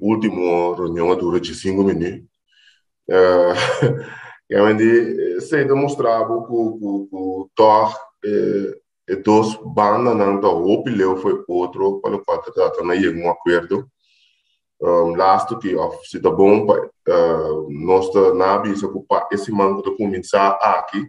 Último reunião dura de cinco minutos. Uh, e onde se demonstrava que o Thor e dois bandas não tá o foi outro para o qual trata na um acordo um, last que se tá bom uh, nós na bisa ocupar esse mango de começar aqui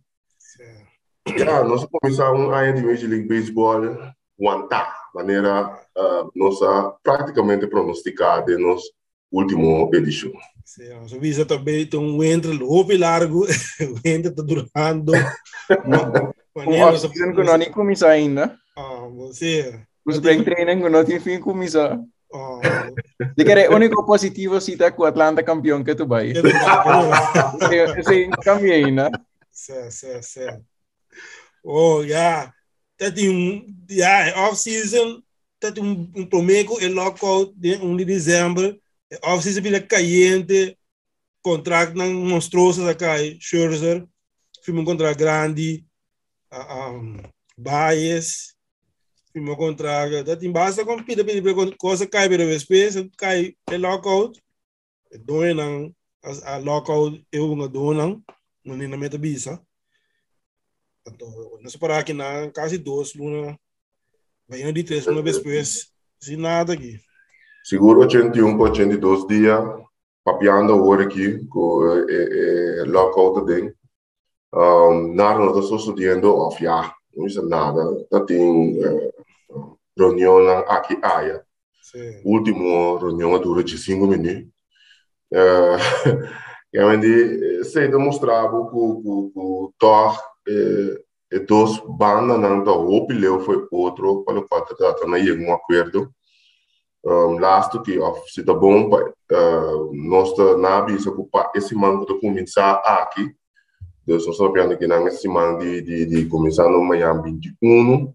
Yeah, nós começamos Aya de Major League Baseball, Wanta, maneira uh, nossa praticamente pronosticada nos último edição. Sim, so visa também tem um entre roupa largo, o entre está durando. Panela sa season ko ni kumisa ainda. Ah, você. Os spring training não tinha fim kumisa. Oh. De que o único positivo si tá com Atlanta campeão que tu vai. Esse cambia ainda. Sim, sim, sim. Oh, yeah. Tem um, yeah, off season, tá tem um, um promeco e lockout de 1 de dezembro off-season bila caliente, contrato não monstruoso da Scherzer, firma um contrato grande, uh, um, Baez, firma um contrato, tem basta com pida pida coisa cai pela vez cai é lockout, doe não, a lockout eu não, não nem na meta bisa. Então, nós parar aqui na quase duas, luna, vai de três, vez depois, sem nada aqui. Seguro 81 para 82 dias, papiando agora aqui com o eh, lockout dele. Um, nada não está sucedendo off já, não é nada. Tá tem uh, reunião aqui aia. Último reunião dura de 5 minutos. Uh, e onde se demonstrava que o Thor e dois bandas não tá o pneu foi outro para o qual está na um acordo. Um, last que of se tá bom uh, nós tá na bisa ocupar esse mango de começar aqui. Deus nós sabendo que não esse mango de, de, de começar no Miami 21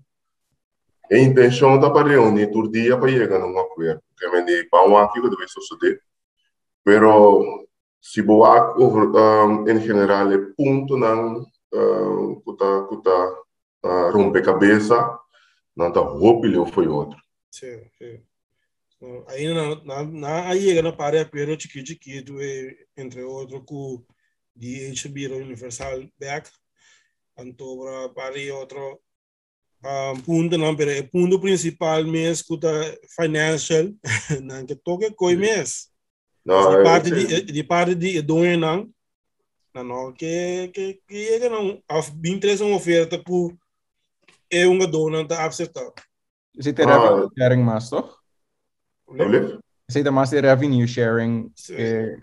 a intenção da para reunir todo dia para chegar num acordo que é de pão aqui que deve suceder. Pero se boa um, em geral é ponto não uh, kuta kuta uh, romper cabeça não tá roupa ele foi outro. Sim, sim. Aí na, na, na aí na para pero chiquito chiquito entre outros com de HBO Universal Back antobra para outro um, punto não pero o ponto principal mesmo que financial não que toque coi mês de parte de de parte de não que que que é não af bem três uma oferta por é uma dona tá acertar Você terá ah, sharing master? Aceita mais de revenue sharing. Eh,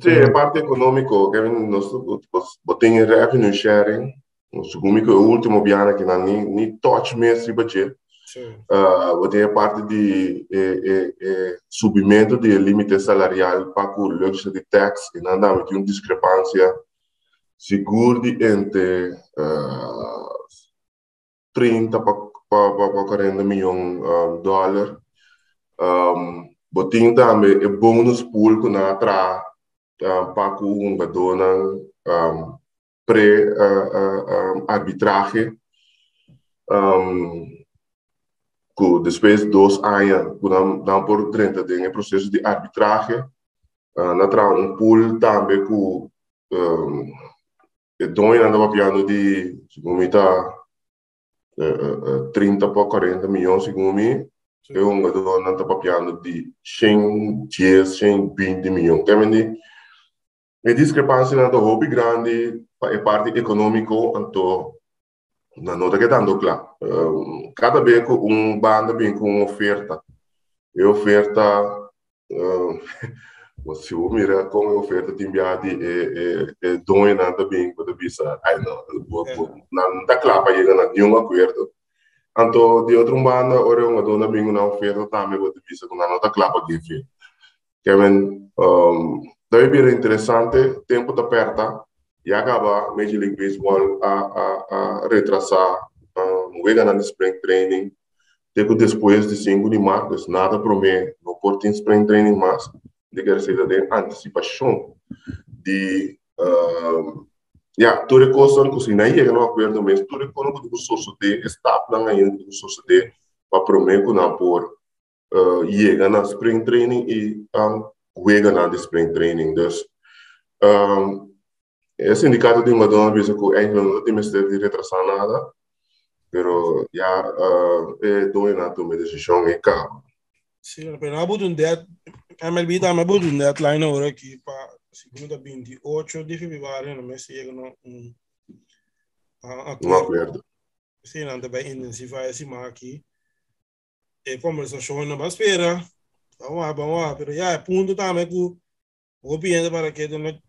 sí, a parte econômico, Kevin, nós botamos revenue sharing. O segundo o último ano que não nem nem touch mesmo se bater. Uh, tem a parte de eh, eh, eh, subimento de limite salarial para o luxo de tax e não dá uma discrepância seguro entre uh, 30 para 40 milhões de dólares um, botin também é bônus que na tra um, para com um badona um, pré uh, uh, um, que depois de dois anos que dá por dentro do processo de arbitragem uh, na um pool também que um, é dono andava piano de como está uh, 30 para 40 milhões, segundo mim. Eu um jogador não está papiando de 100, 10, 100, 20 milhões. Quer dizer, a discrepância é hobby grande, é parte econômica, então, na nota que dando claro. Uh, cada vez que um banda vem com uma oferta, e oferta, uh, você mira com a oferta de enviar de é, é, é nada bem para visa, ai não, não está claro para chegar a nenhum acordo. Então, de outro banda, ora uma dona bem uma oferta também para visa, não está claro para que fim. Kevin, um, daí vira interessante, tempo da perta, e acaba Major League Baseball a, a, a retrasar, um, o na spring training, Depois, depois de 5 de março, nada promete, não pode ter spring training mais, que seja de antecipação de uh, ja, tudo coisa que se não chega no acordo mesmo, tudo coisa que o socio de staff não ainda que o socio de para prometer que não por uh, chega na spring training e um, chega na spring training, dus um, é sindicato de uma dona vez que ainda não tem mais de retrasar nada, pero já uh, é doido na tomar decisão e cabo. Pero não abuso de MLB está me abuso de deadline agora aqui para segunda 28 de fevereiro, no mês chega no um um acordo. Sim, não também intensificar esse mar aqui. E conversação não vai esperar. Vamos lá, vamos lá, pero já é ponto também que o piente para que não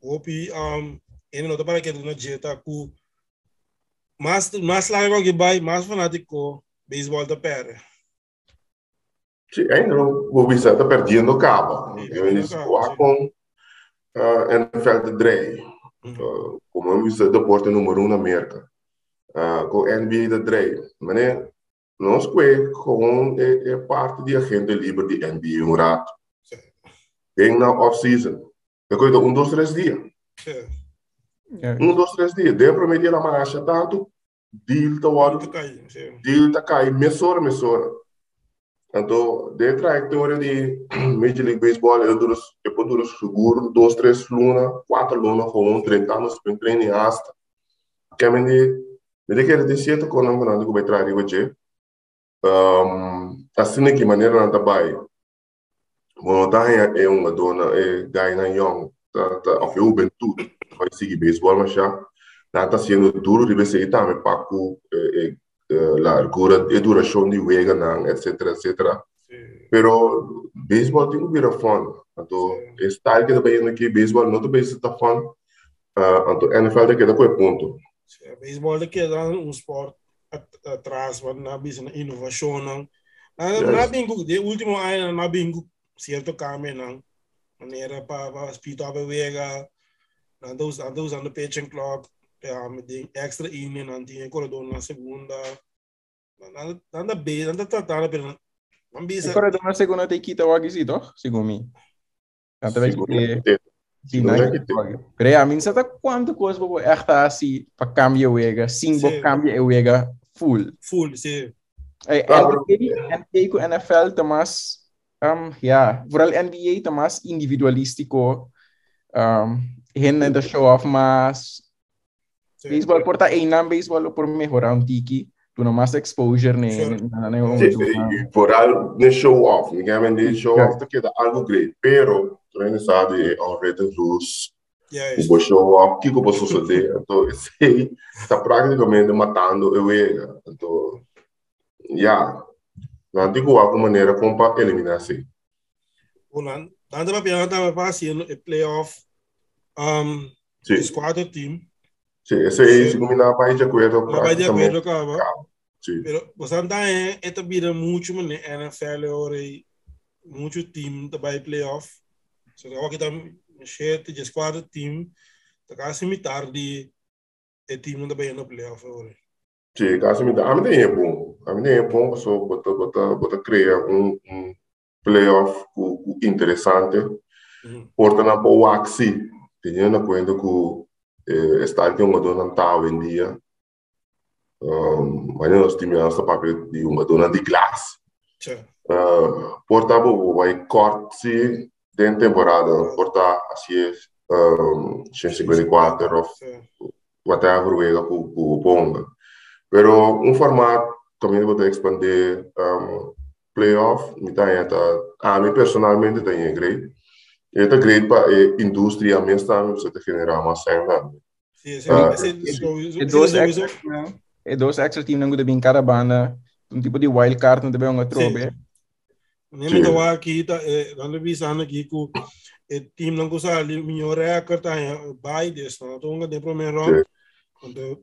o um ele não para que não jeta com mais mais largo que vai mais fanático beisebol da pera. Sì, ainda não vou visar, está perdendo cabo. Eu inizio com uh, NFL de Drey, uh, como eu disse, deporte número um na América. Uh, com NBA de Drey. Mas é, nós que com é, é parte de agente livre de NBA um rato. Tem na off-season. Eu cuido um, dois, três dias. Um, dois, três dias. Deu para medir a marcha tanto, deal está hora, deal está caindo, mesora, mesora. Então, de trajectória de Major League Baseball, eu duro, eu duro seguro, dois, três lunas, quatro lunas, com um, 30 anos, para treinar hasta. Que me de, me de que ele disse que eu não vou vai trazer hoje. Assim de que maneira não bem. Bom, tá é uma dona, é Gaina Young, tá, tá, bem tudo, vai seguir baseball, mas já, tá sendo duro de se tá me paco, é, largura e duração de vega, etc, etc. Pero baseball tem que virar fun. Então, style que também aqui, baseball não também está fun. Uh, então, NFL tem que dar ponto. Baseball tem que dar um esporte atrás, mas é inovação, não. É bem, de último ano, é bem certo caminho, não. Maneira para speed up a não está usando pitching clock, um, de extra inning, não tinha corredor na segunda. Nada bem, nada tratado, pero não bisa. Corredor na segunda tem que estar o aguisito, segundo mim. Até vai que é a mim sabe quanto coisa vou errar assim para cambiar o ega, sim, vou cambiar o ega full. Full, sim. Eh, NBA, NBA com NFL tá mais um, ja, vooral NBA tá mais individualístico. Um, hen da show off mas Baseball por tá em baseball por melhorar um tiki, tu não mais exposure nem nem um por algo de show off, ninguém vende show off tá que dá algo great, pero tu não sabe already luz o show off, que que pode suceder? Então, sei, está praticamente matando o ego. Então, já, não tem alguma maneira como para eliminar assim. Ulan, tanto para piada para fazendo o playoff, um, os quatro times Sí, ese va de acuerdo. No va de acuerdo, cabrón. Sí. Pero, pues, también, esto viene mucho en NFL ahora y muchos teams vai playoff. So, agora que tá cheio de quatro teams, tá quase metade de o time não vai no playoff agora. Sim, quase metade. A mim é bom. A mim é bom, só botar, botar, botar criar um, um playoff interessante. Porta na boa axi. Tendo conta que eh, estádio uma dona tal em dia um, mas nós tínhamos essa papel de uma dona de classe uh, portanto vai corte de temporada. Porta assim um, 154 ou whatever wega ku ku ponga. Pero um formato também vou expandir um, playoff, me tá a mim personalmente tem great. É great para a indústria mesmo você te generar mais renda. Sim, sim, sim. E dois extra team não bem caravana, um tipo de wild card não deve um trobe. Nem me aqui tá, quando visando aqui com o team não gosta ali melhor é que tá by this, não tô um de primeiro round. Então,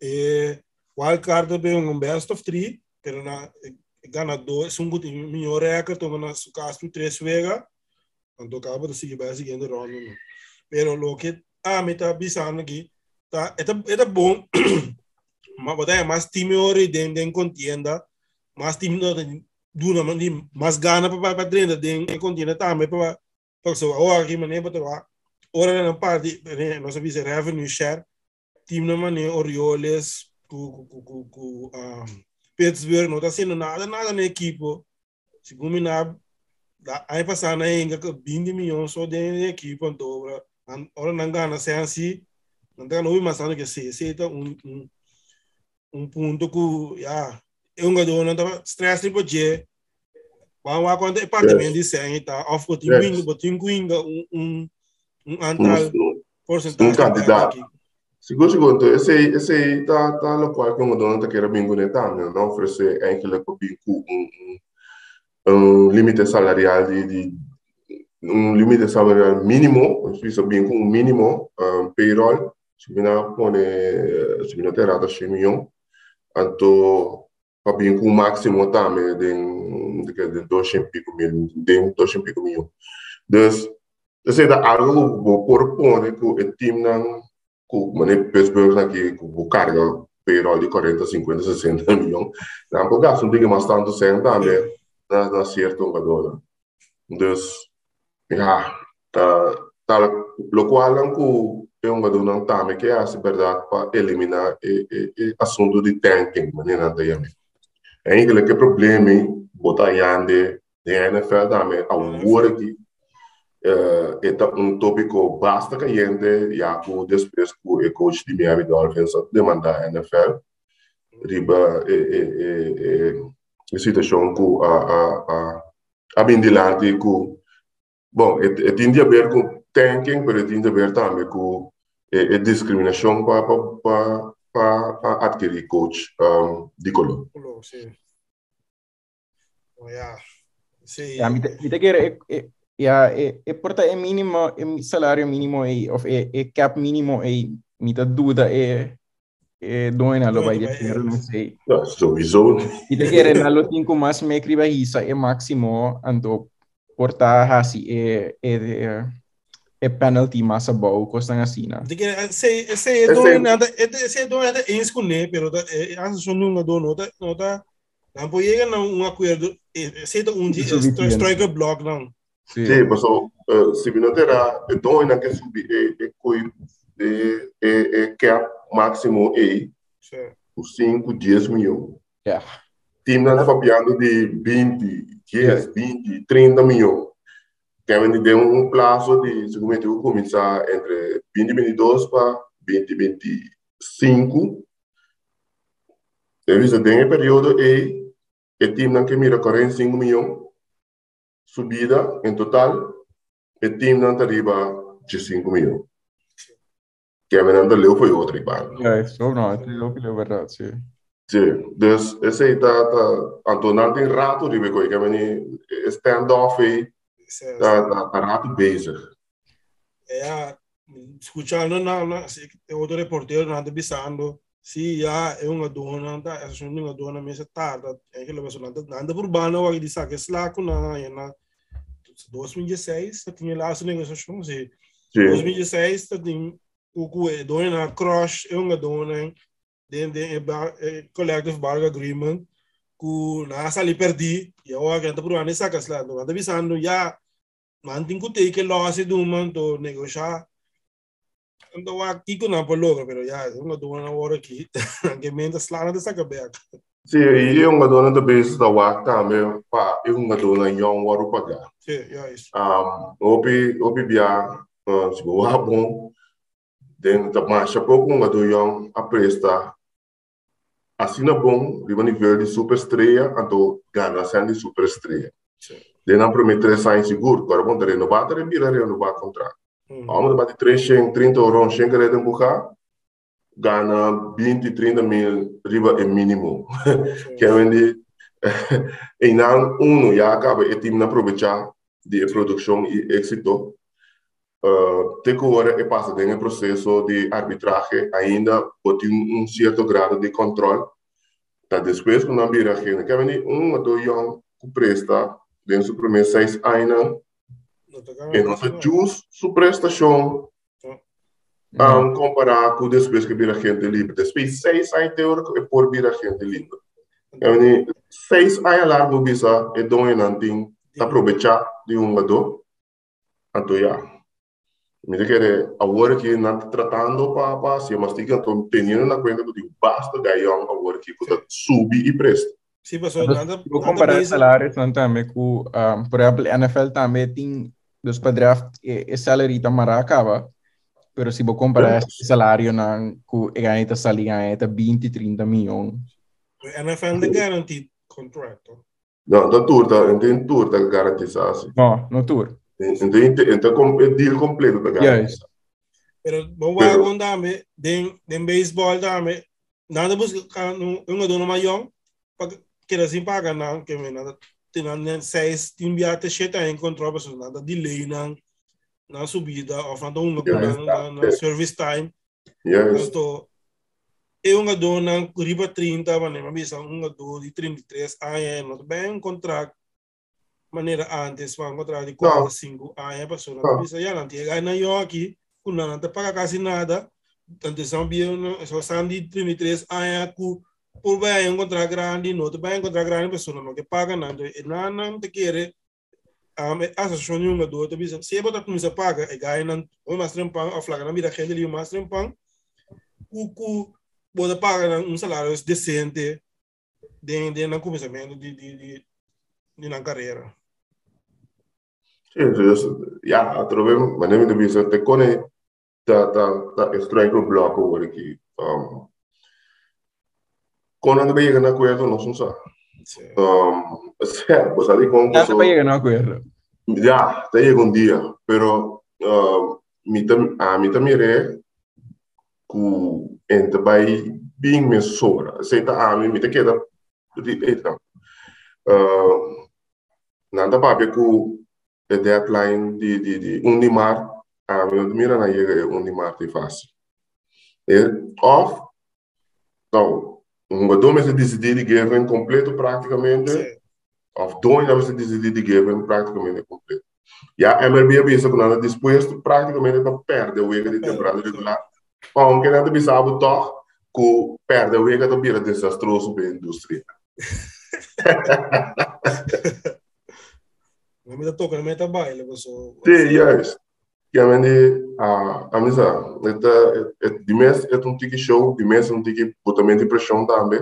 e wild card deve um best of three, pero na gana dois, um good melhor é que tô na su caso três vega. Seguir para seguinte round. Pero lo que a me tá visando aqui, tá, é é bom. Mas botar mais time ori den den contienda, mais time duna man di mas gana pa pa drenda den continua também pa pa so o aqui mané pa ora ora na parte não sabia se revenue share time na mané Orioles cu cu cu cu um, Pittsburgh não tá sendo nada nada na equipe se combinar aí passar na enga que 20 milhões só de equipe então ora não gana se não tá não mas que se se tá um um um ponto que já eu não dou nada stress tipo je. Bahwa quando é parte yes. de senha tá of o tinguinho o tinguinho um um um antal porcentagem um candidato Segundo, segundo, esse esse tá tá local que o dono tá querendo bingo né tá não oferecer aquele que bingo um um um limite salarial de, de um limite salarial mínimo, se bingo um mínimo um, payroll, se bina pone se bina terata 100 milhões, então para bingo um máximo também de de que de dois e pico mil, de dois e pico mil. Dus, dus é algo que propõe que o time não, que o Pittsburgh aqui, que o carga payroll de 40, 50, 60 milhões, não pode gastar um dinheiro mais tanto sem também, na, na certo jogador. Dus, ja, tá, tá, lo qual é um jogador não também que é verdade para eliminar o assunto de tanking, mas não é É eigenlijk problema? Botar yande de NFL também a hora que uh, é um tópico basta que gente já que depois que o coach de Miami Dolphins demanda a NFL riba e e e e situação que a a a a bindilante que bom é é tem a ver com tanking mas tem a ver também com é, é discriminação para para para adquirir coach um, de color. Sim. Ja, sí. Ja, mitä, mitä kerran, ja e, e porta e minimo, e salario minimo e, of e, e cap minimo e mitä duda e e doina lo non sei. No, sowieso. Mitä kerran allo tinko mas me kriba hisa e maximo ando porta hasi e e, e e penalty massa bom costa na sina. De que se se doina se doina é isso né, pero é acho não não nota nota Não llega a um acordo, aceita um dia, strike block não. Sim, sí, mas se não terá, então ainda que subir é é coi é é é é máximo é os 5, 10 milhões. Yeah. Time não está papiando de 20, 10, 20, 30 milhões. Kevin deu um prazo de, seguramente, começar entre 2022 para 2025. Eles têm um período e team não que mira 45 milhões subida em total. O time não arriba de 5 milhões. Que a menina leu foi outra igual. É, isso não, é é verdade, sim. Sim, dus esse aí tá, tá, Antonio tem rato de ver que a menina stand-off aí, tá, tá, tá rato basic. É, escutando na, na, outro reporteiro, nada bisando, Sì, ja, è una donna, da, è una donna messa tarda, è che la persona andando urbana, o di sa che slaco na, na 2016, tinha lá essa negociação, sim. 2016, tinha o que dona crush, é uma dona, dentro do collective bargaining agreement, que na sali perdi, e eu agora por ano saca lá, não anda já, mantin que tem que losse do manto negociar ando aqui com não logo, pero já é uma dona hora aqui, que menda slana dessa cabeça. Sim, e é uma dona da base da WAC também, pá, é uma dona em um hora pagar. Sim, é isso. Um, obi, obi bia, se o bom, dentro da marcha pouco uma do yong a presta assim é bom, de nível de superestrela, então ganha sendo superestrela. De não prometer sair seguro, agora vamos renovar, ter vira renovar contrato. Vamos bater 3, 30 euros, 100 que redem buscar, ganha 20, 30 mil, riba é mínimo. que é onde, e não, um já acaba, e time não aproveitar de produção e êxito. Uh, tem agora é passa em processo de arbitragem ainda tem um certo grado de controle tá depois quando a bira gente que vem um ou dois anos que presta dentro do primeiro seis anos e nossa jus sua prestação um, comparar com depois que bira gente livre depois seis anos teórico e por bira gente livre é seis anos largo bisa e dois não tem aproveitar de um lado então já Mira que agora que não está tratando para para se mas tem que tendo na conta do basta ganhar agora que está subir e presta. Sim, pessoal, nada. Vou comparar salários também com, um, por exemplo, NFL também tem dos para draft e, e salário também acaba. Pero se vou comparar esse salário não com ganha essa liga ganha 20, 30 milhões. NFL não guaranteed contrato. Não, da tour, da tem tour da garantização. Não, no tour. Então, é deal completo da Yes. Pero vamos a con dame den den baseball dame nada busca um dono maior para que assim paga não que me nada tem nada seis tem biate cheta em controle pessoas nada delay não na subida ou falando um na, na service time Yes. então eu um dona riba 30 mas não bisa um do de 33 ah não bem um contrato maneira antes para encontrar de 4 5 anos pessoa não bisa já não tinha ganho eu aqui quando não te paga quase nada. Tanto são bem só são de 33 anos que por bem encontrar grande não te vai encontrar grande pessoa não que paga nada. E não não te quer a associação de uma do outro bisa se botar como se paga. E ganha não o mais trempang a flagra na mira gente ali o mais trempang o cu pode pagar um salário decente. De no começamento de de de de na carreira Sim, então, já, trove, mas nem me bisa te cone tá tá tá strike o bloco agora aqui. Um, quando anda bem na acordo não são só. Um, certo, você ali com Nada para llegar a acuerdo. Ya, te llega un día, pero uh, mi tam, a mí también es que entre vai bem me sobra. Aceita a mim, me te queda então. Uh, nada para ver que a deadline de de de um de mar, a mim mira na chega um de fácil. E off, então, um badome se decidir de guerra completo praticamente. Sim. of dois anos de decidir de guerra praticamente completo. E a MLB avisa que nada disposto praticamente para perder o ego de temporada regular. Aunque nada bisava toch que perde o ego também é desastroso para a indústria. não me toca não me tá baile pessoal Sim, yes. Que a mim a a mim sa, é de mês é um tique show, de mês um tique botamento de pressão também.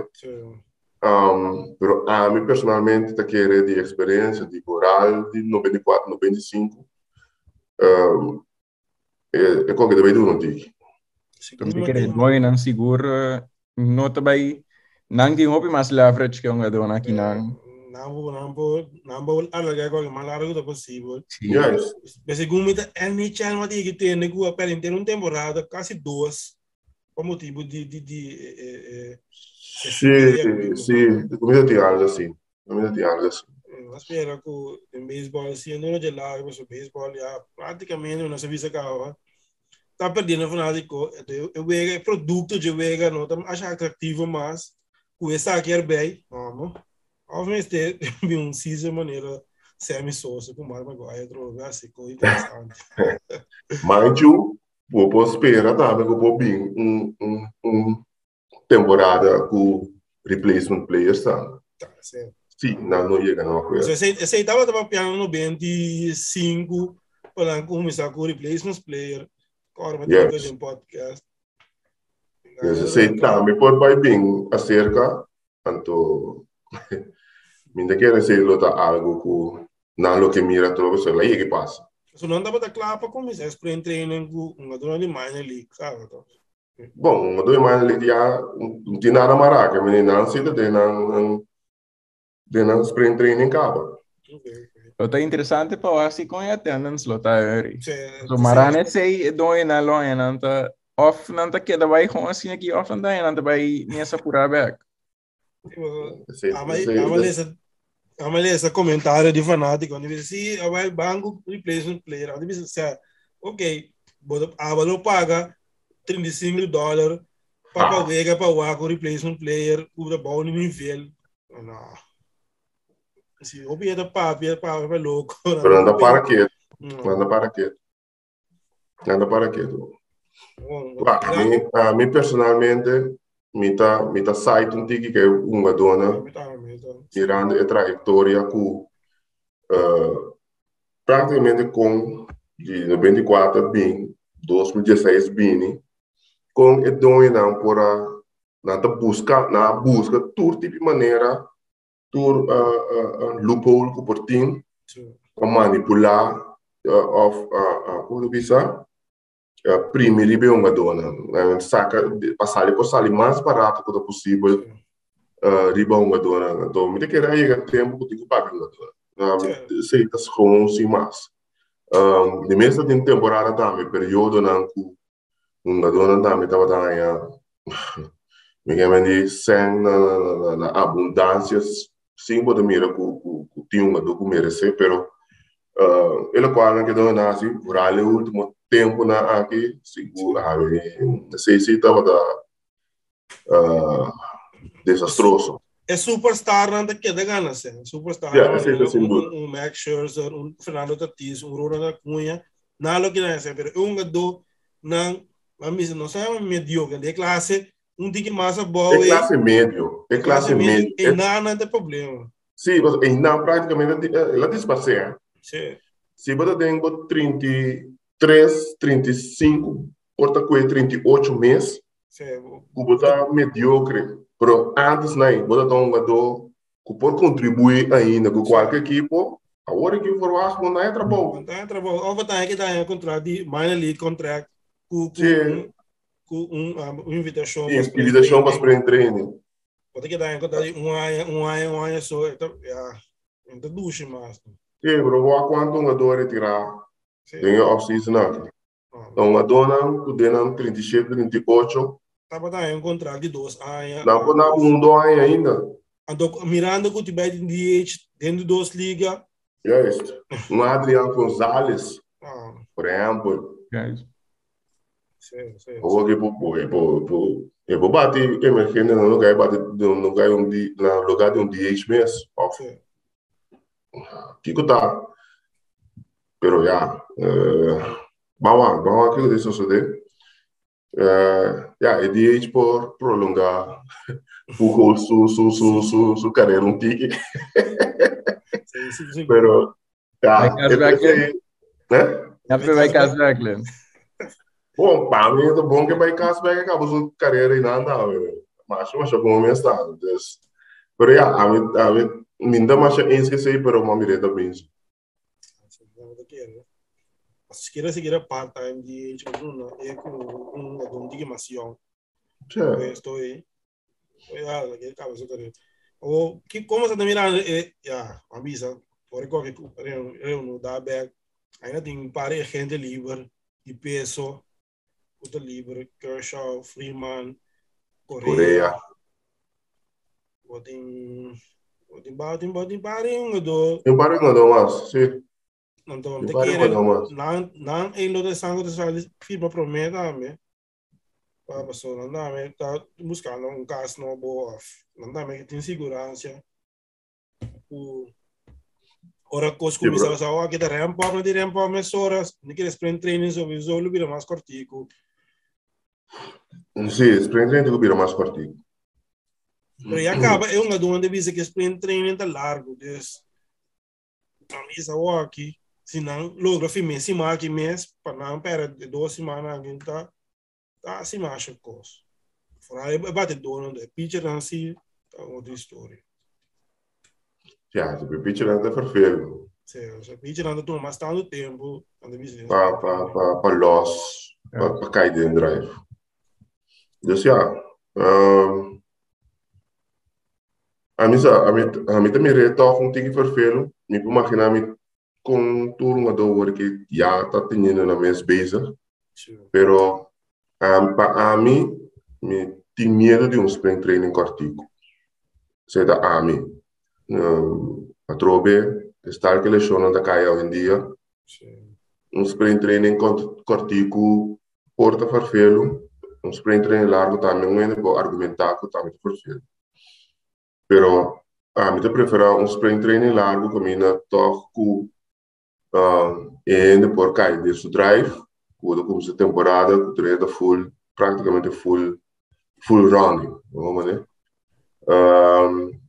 Um, pero a mim personalmente te quero de experiência de rural de 94, 95. Um, é, é qualquer debate não tique. Então, se querer mooi nang siguro no tabay nang di mo mas leverage que um adona aqui nang. Nambo, nambo, nambo, alaga ko yung malaro ko possível. Yes. Mas segundo me tá NHL mas tem que ter nego a inteira uma temporada quase duas por motivo de de de eh, eh, Sim, sim. Comida de algo assim. Comida de algo assim. Mas espera que em beisebol se não de lá, mas o beisebol já praticamente não se visa cá, tá perdendo no final de co, eu eu vejo produto de vega não tá acha atrativo mas o essa aqui é bem, vamos. Obviamente tem um season maneira semi source com mais agora outro assim coisa interessante. Mas eu vou esperar também que eu vou bem um um um temporada com replacement players tá. Tá, certo. Sim, não não chega não coisa. Você esse esse tava tava piano no 25 para começar com replacement player. Agora vai ter Yes. um podcast. Esse sei também pode vai bem acerca tanto Minda quer ser lota algo que não lo que mira todo isso lá e que passa. So não dá para claro para começar spring training com uma dona de minor league, sabe? Bom, uma dois mais ali já não tem nada maraca, mas não sei de não de não sprint training cabo. Lo tá interessante para assim com a attendance lo tá aí. So marane sei doi na lo enanta off nanta queda vai com assim aqui off nanta enanta vai nessa pura back. Amalesa comentário de fanático, onde diz, se vai banco replacement player, onde diz, ok, a valor paga 35 dólares para pagar para o Waco replacement player, o bom nível. Não. Si, o piede pa, piede pa, é louco. Pero anda para quieto. Anda para quieto. Anda para quieto. a mim, personalmente, me tá, me tá site um tique que é uma dona, tirando a trajetória com uh, praticamente com de 94 bem 2016 bem com a dona por a na busca na busca todo tipo de maneira tur uh, uh, loophole ku portin manipular uh, of uh, uh, como bisa uh, primi ribe uma dona uh, saca passar por sair mais barato quanto possível riba uma dona então me que era aí tempo que uma dona um, sei das com sim mais um, de mesmo tem temporada também período não ku uma dona também estava também me lembro sem na, na, na, na abundâncias sim pode mira ku ku ku tinha do ku merece pero uh, ele quando que dona nasi por ali último tempo na aqui seguro a sei se estava da uh, desastroso é superstar não que da gana sim superstar yeah, um, um, um Max Scherzer um Fernando Tatis um Ronald Acunha nada que não é pero um do não mas não sabe mediocre de classe um dia massa boa. É classe médio. É classe, médio. E não, não tem problema. Sim, mas e não, praticamente, ela despassea. Sim. Se você tem 33, 35, porta com 38 meses, você está mediocre. Mas antes, né, você está um jogador que pode contribuir ainda com qualquer equipe, agora que for o não entra bom. Não entra bom. Ou tem que dar um contrato de minor league contract com, um, uma invitação Sim, invitação para sprint training. Pode que dar conta de um ano, um ano, um ano só, então, então mais. Sim, bro, vou quanto um ador retirar, tem off-season aqui. Então, a dona, tu dena 37, 38. Estava dando um contrato de dois anos. Não, dar um, dois ainda. Ando mirando que o tiver de DH dentro de duas ligas. É isso. Um Adriano Gonzalez, por exemplo. É isso. Ou que por por por e por bater emergente no lugar bate no lugar um no lugar de um DH mesmo. Kiko tá. Pero ya, vamos vamos aquilo de suceder. Ya, e DH por prolongar o su su su su su carreira um tique. Pero ya, né? Já vai casar, Glenn. Bom, para mim é bom que vai caso vai acabar sua carreira e nada, mas mas como me está, então, pero ya a mim a mim minda mas é esqueci pero uma mireta bem. Se queira seguir a part-time de Chaduna, é com um um digamação. Estou aí. Ya, que acaba sua carreira. O que como você está mirando é, já, avisa, por qualquer eu não dá back. Ainda tem um par de gente livre de peso Puta Libre, Kershaw, Freeman. Correa. Botin, botin, botin, botin, paring do. Yung paring do mas, sim. Então, te quer, não, não, em lo de sangue de sal, firma prometa, me. Para pessoa, não dá, me, tá buscando um caso no boa, não dá, me, tem segurança. O Ora cos começava a falar que da rampa, não de rampa, mas horas, nem que sprint training sobre o zolo vira mais cortico. Sì, sprint training vira mais cortico. Ya acaba, é uma dúvida dice que sprint training tá largo, dus a misa aqui, se não logra firme se aqui mês, para não pera de duas semanas alguém tá tá assim acha coisa. Fora é bate dono, é pitcher assim, tá outra história. Ja, se pitcher não tá perfeito. Sim, se pitcher não tá mais tanto tempo, para para para para loss, para cair de drive. Dus ja, um, a mim a mim a mim também toch um tique vervelo. Me imagina a mim com turma do work que já está tendo na minha bezig. Pero um, para a mim me tem medo de um spring training cortico. Sei da a mim. Um, a trobe estar que leciona da caia hoje em dia. Um sprint training cortico porta farfelo um sprint training largo também não é argumentar que também farfelo. Pero a mim eu prefiro um sprint training largo que mina toco uh, e depois cai desse drive quando começa a temporada o treino full praticamente full full running vamos né um,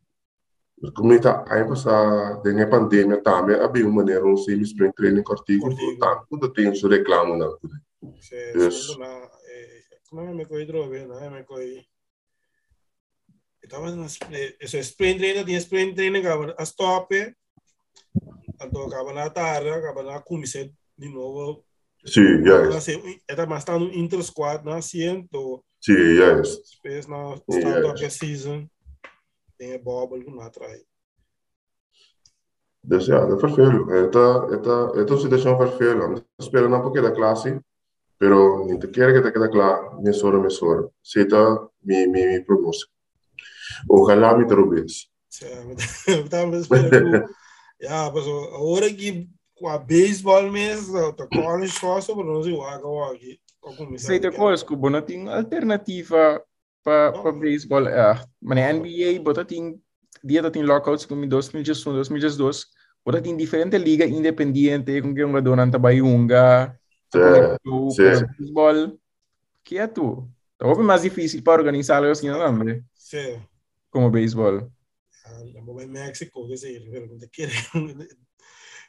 como está aí passar dengue pandemia também havia uma maneira um semi sprint training cortico tá tudo tem seu reclamo não yes. como me coi droga não me coi estava esse sprint training tinha sprint training agora a stop então acaba na tarde acaba na começar de novo Sim, yes. Era mais tá no inter squad na ciento. Sim, yes. Depois na stand up season tem a bubble lá atrás. Deseado, perfeito. Esta, esta, esta situação perfeita. Esperando um pouquinho da classe, pero não te quero que te quede claro, me sora, me sora. Seita mi, mi, mi promoção. Ojalá me terubes. Sim, estava esperando. Ja, mas agora que a beisebol mesmo, tá com só sobre nós e o água aqui. Sei de coisa, que não tem alternativa para para beisebol. É, mas na NBA, bota tem dia tem lockouts como em 2021, 2022, bota tem diferente liga independente com que um jogador não trabalha unga, beisebol, que é tu. É mais difícil para organizar assim, não é? Sim. Como beisebol. Ah, México, que sei, te quiere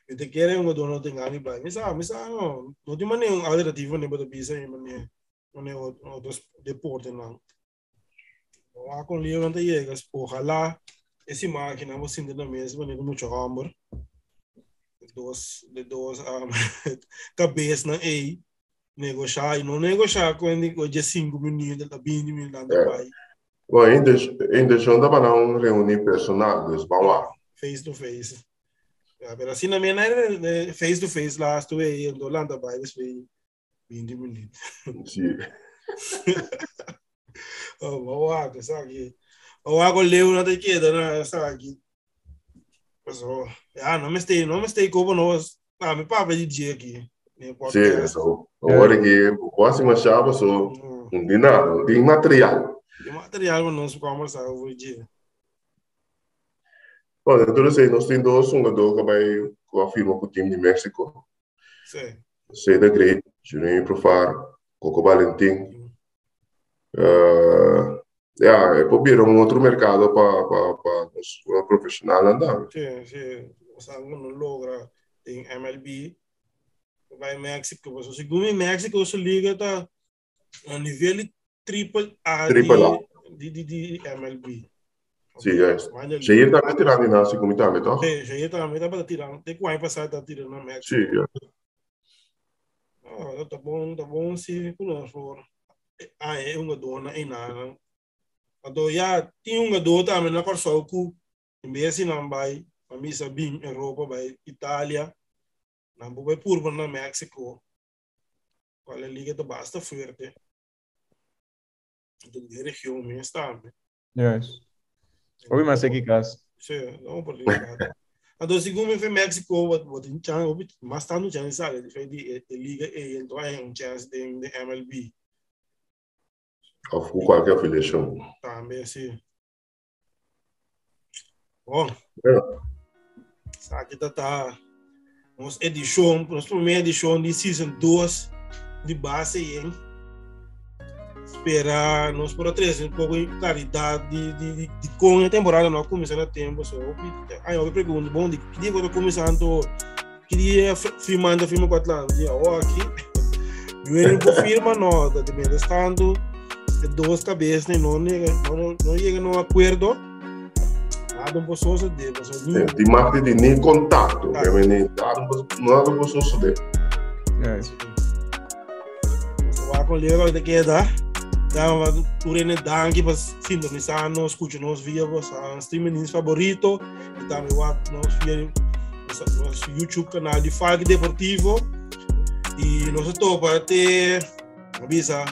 te quiere un dono tenga ni ba misa misa no no di mane un alternativo ne bodo bisa ni mane mane outros deporte não lá com Leo não llegas ojalá essa máquina você ainda na mesma nem muito hammer dos de dos um, cabeça na ei negociar e não negociar quando hoje cinco minutos da 20 minutos da pai Bom, ainda ainda já andava não reunir personal, vamos lá. Face to face. Ja, pero assim na minha face to face lá, estuve aí em Holanda, vai, foi 20 minutos. Sim. oh, vou água, sabe? O água leu na tequila, né, sabe? Mas, oh, ja, não me estei, não me estei como ah, me papo de dia aqui. Sim, so, agora que o próximo chave, só, não tem nada, não tem material. Tem material para nós conversar hoje dia. Bom, então, sei, nós temos dois jogadores que vai com a firma com o time de México. Sim. Sei da Great, Juninho Profar, Coco Valentim. Uh, yeah, é para um outro mercado para para para profissional andar. Sim, sim. O Sango não logra em MLB. Vai México, o segundo México se liga tá a nível triple A, triple A. De, de, de MLB. Sim, é. Jair também tirando na segunda também, tá? Sim, Jair também estava tirando. Tem que vai passar tá tirando na México. Sim, é. Ah, tá bom, tá bom se conosco. Ah, é uma dona em nada. Então, já tinha uma dona também na Corsoco. Em vez de não vai, a missa bem Europa, vai Itália. Não vai por na México. Qual é a liga do basta forte. Então, a mesmo também. Yes. Obi mas que caso. Sim, não por ligado. Então, segundo foi México, o tem chance, mas tá no chance, sabe? Foi de liga e então é um chance de MLB. Ou qualquer afiliação. Também, sim. Bom. É. Aqui tá, tá. Nossa edição, primeira edição de Season 2 de base, hein? Esperar, nós por trazer um pouco de claridade de, de, de, de como a temporada não começar a tempo. So, aí eu pergunto, bom, de que dia eu estou começando, que dia firmando, firma com o Atlanta? Dia, ó, aqui, eu não confirma nada, de meio estando, duas cabeças, não, não, não chega no acordo, nada não posso suceder. De marketing de nem contato, nada não posso suceder. É. Vai com o livro que quer dar. Danke para sintonizar nos, escuchar nos via vossa streaming favorito. E também nos via nosso YouTube canal de Falque Deportivo. E nós topa ter avisa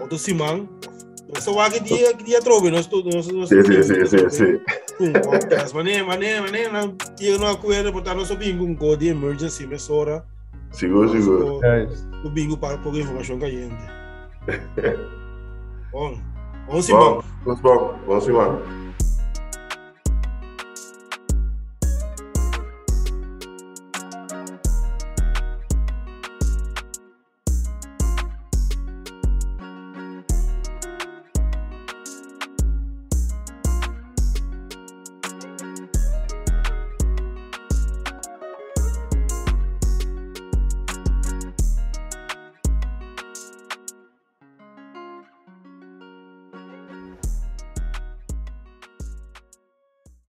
outro semana essa waga dia dia trove nós todos nós nós Sim, sim, sim, sim, sim. podcast mané mané mané na dia não acuerdo botar nosso bingo um code de emergency mesora Seguro, seguro. o bingo para pouca informação caliente bom bom Bom, semana vamos bom. Bom semana.